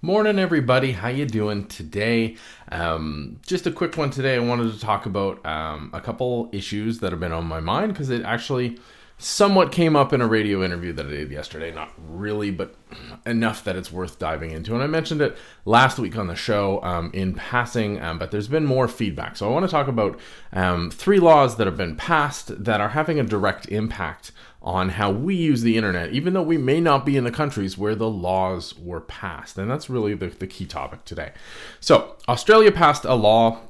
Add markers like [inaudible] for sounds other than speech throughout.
Morning, everybody. How you doing today? Um, just a quick one today. I wanted to talk about um, a couple issues that have been on my mind because it actually somewhat came up in a radio interview that I did yesterday. Not really, but enough that it's worth diving into. And I mentioned it last week on the show um, in passing, um, but there's been more feedback. So I want to talk about um, three laws that have been passed that are having a direct impact on how we use the internet, even though we may not be in the countries where the laws were passed. And that's really the, the key topic today. So, Australia passed a law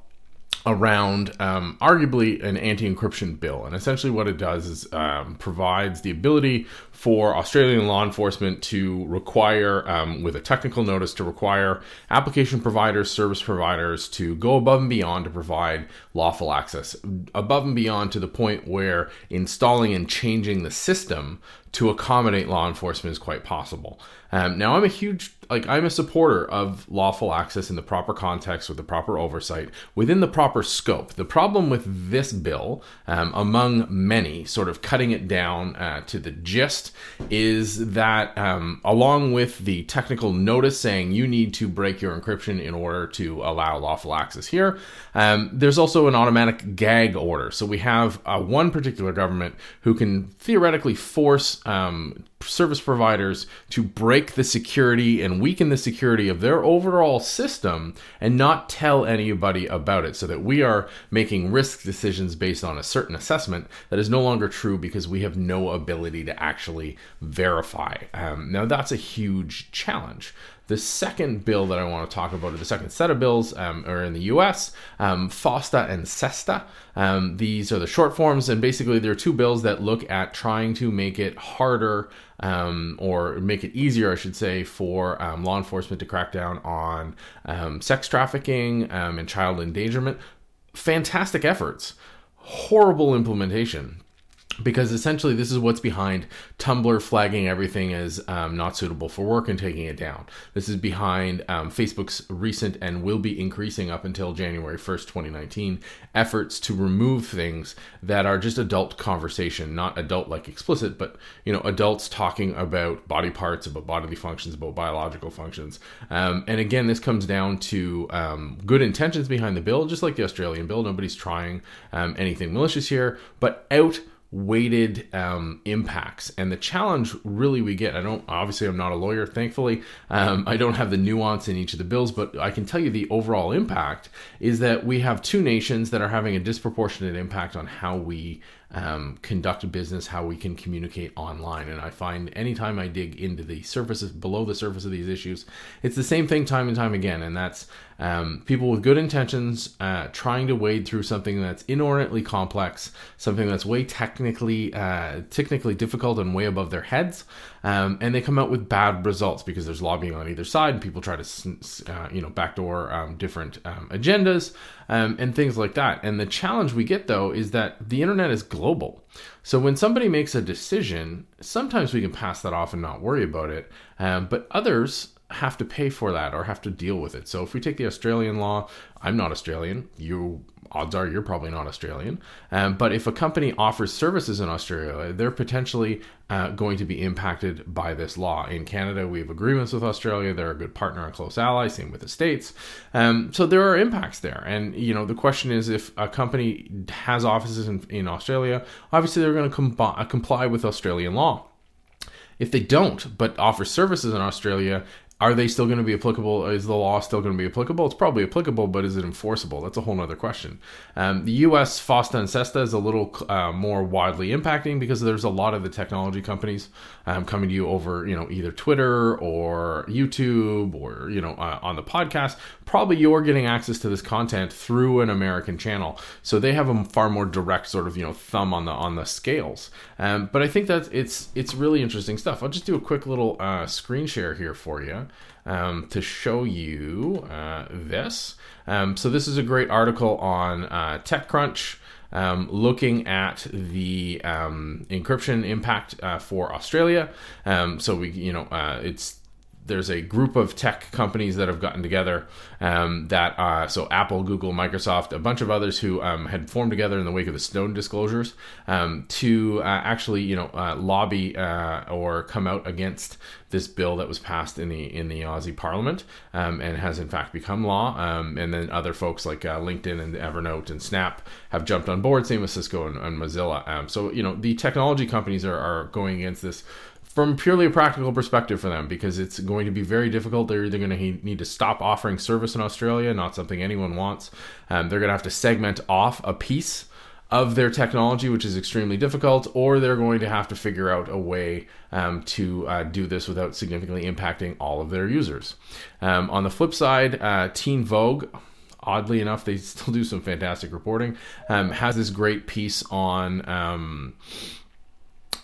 around um, arguably an anti-encryption bill. And essentially what it does is um, provides the ability for australian law enforcement to require um, with a technical notice to require application providers service providers to go above and beyond to provide lawful access. Above and beyond to the point where installing and changing the system to accommodate law enforcement is quite possible. Um, now, I'm a huge, like, I'm a supporter of lawful access in the proper context with the proper oversight within the proper scope. The problem with this bill, um, among many, sort of cutting it down uh, to the gist, is that um, along with the technical notice saying you need to break your encryption in order to allow lawful access here, um, there's also an automatic gag order. So we have uh, one particular government who can theoretically force um, service providers to break the security and weaken the security of their overall system and not tell anybody about it so that we are making risk decisions based on a certain assessment that is no longer true because we have no ability to actually verify. Um, now, that's a huge challenge. The second bill that I want to talk about, or the second set of bills, um, are in the US um, FOSTA and SESTA. Um, these are the short forms, and basically, there are two bills that look at trying to make it harder um, or make it easier, I should say, for um, law enforcement to crack down on um, sex trafficking um, and child endangerment. Fantastic efforts, horrible implementation because essentially this is what's behind Tumblr flagging everything as um, not suitable for work and taking it down. This is behind um, Facebook's recent and will be increasing up until January 1st, 2019, efforts to remove things that are just adult conversation, not adult like explicit, but you know adults talking about body parts, about bodily functions, about biological functions. Um, and again, this comes down to um, good intentions behind the bill, just like the Australian bill. Nobody's trying um, anything malicious here, but out weighted um, impacts. And the challenge really we get i don't obviously i'm not a lawyer thankfully. Um, i don't have the nuance in each of the bills but i can tell you the overall impact is that we have two nations that are having a disproportionate impact on how we um, conduct business, how we can communicate online. And I find anytime I dig into the surfaces, below the surface of these issues, it's the same thing time and time again. And that's um, people with good intentions uh, trying to wade through something that's inordinately complex, something that's way technically uh, technically difficult and way above their heads, um, and they come out with bad results because there's lobbying on either side, and people try to uh, you know backdoor um, different um, agendas um, and things like that. And the challenge we get though is that the internet is global. So when somebody makes a decision, sometimes we can pass that off and not worry about it, um, but others have to pay for that or have to deal with it. So if we take the Australian law, I'm not Australian. You odds are you're probably not Australian. Um, but if a company offers services in Australia, they're potentially uh, going to be impacted by this law. In Canada, we have agreements with Australia. They're a good partner and close ally. Same with the states. Um, so there are impacts there. And you know the question is, if a company has offices in, in Australia, obviously they're going to com- uh, comply with Australian law. If they don't, but offer services in Australia, are they still going to be applicable? Is the law still going to be applicable? It's probably applicable, but is it enforceable? That's a whole other question. Um, the U.S. FOSTA and SESTA is a little uh, more widely impacting because there's a lot of the technology companies um, coming to you over, you know, either Twitter or YouTube or you know uh, on the podcast. Probably you're getting access to this content through an American channel, so they have a far more direct sort of you know thumb on the on the scales. Um, but I think that it's it's really interesting stuff. I'll just do a quick little uh, screen share here for you um, to show you uh, this. Um, so this is a great article on uh, TechCrunch. Um, looking at the um, encryption impact uh, for Australia. Um, so we, you know, uh, it's there's a group of tech companies that have gotten together um, that uh, so Apple, Google, Microsoft, a bunch of others who um, had formed together in the wake of the Snowden disclosures um, to uh, actually you know uh, lobby uh, or come out against this bill that was passed in the in the Aussie Parliament um, and has in fact become law. Um, and then other folks like uh, LinkedIn and Evernote and Snap have jumped on board. Same with Cisco and, and Mozilla. Um, so you know the technology companies are, are going against this from purely a practical perspective for them because it's going to be very difficult. They're either going to need to stop offering service in Australia, not something anyone wants. Um, they're going to have to segment off a piece of their technology, which is extremely difficult, or they're going to have to figure out a way um, to uh, do this without significantly impacting all of their users. Um, on the flip side, uh, Teen Vogue, oddly enough, they [laughs] still do some fantastic reporting, um, has this great piece on. Um,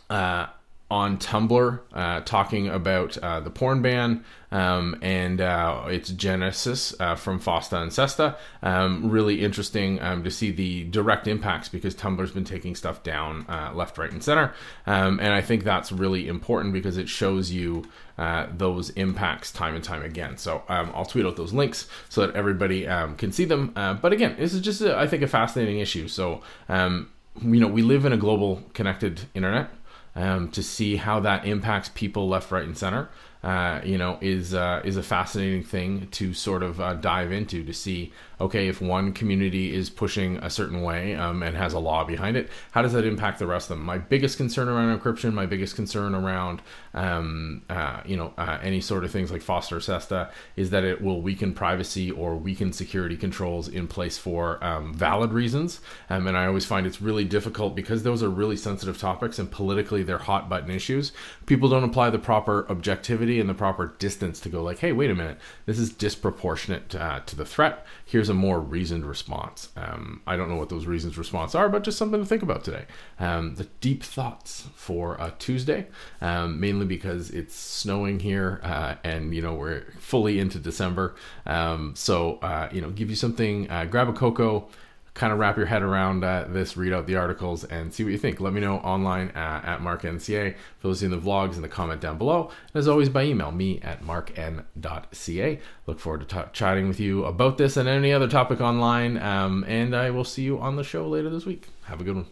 uh, on Tumblr uh, talking about uh, the porn ban um, and uh, its genesis uh, from FOSTA and SESTA. Um, really interesting um, to see the direct impacts because Tumblr's been taking stuff down uh, left, right, and center. Um, and I think that's really important because it shows you uh, those impacts time and time again. So um, I'll tweet out those links so that everybody um, can see them. But again, this is just, a, I think, a fascinating issue. So, you know, we live in a global connected internet um, to see how that impacts people left, right, and center uh, you know, is uh, is a fascinating thing to sort of uh, dive into to see. Okay, if one community is pushing a certain way um, and has a law behind it, how does that impact the rest of them? My biggest concern around encryption, my biggest concern around, um, uh, you know, uh, any sort of things like FOSTA or SESTA is that it will weaken privacy or weaken security controls in place for um, valid reasons. Um, and I always find it's really difficult because those are really sensitive topics and politically they're hot button issues. People don't apply the proper objectivity and the proper distance to go like hey wait a minute. This is disproportionate uh, to the threat. Here's a more reasoned response. Um, i don't know what those reasons response are but just something to think about today. Um, the deep thoughts for a tuesday um, mainly because it's snowing here uh, and you know we're fully into december. Um, so uh, you know give you something uh, grab a cocoa kind of wrap your head around uh, this, read out the articles, and see what you think. Let me know online uh, at marknca. For those in the vlogs in the comment down below. And as always, by email, me at markn.ca. Look forward to t- chatting with you about this and any other topic online. Um, and I will see you on the show later this week. Have a good one.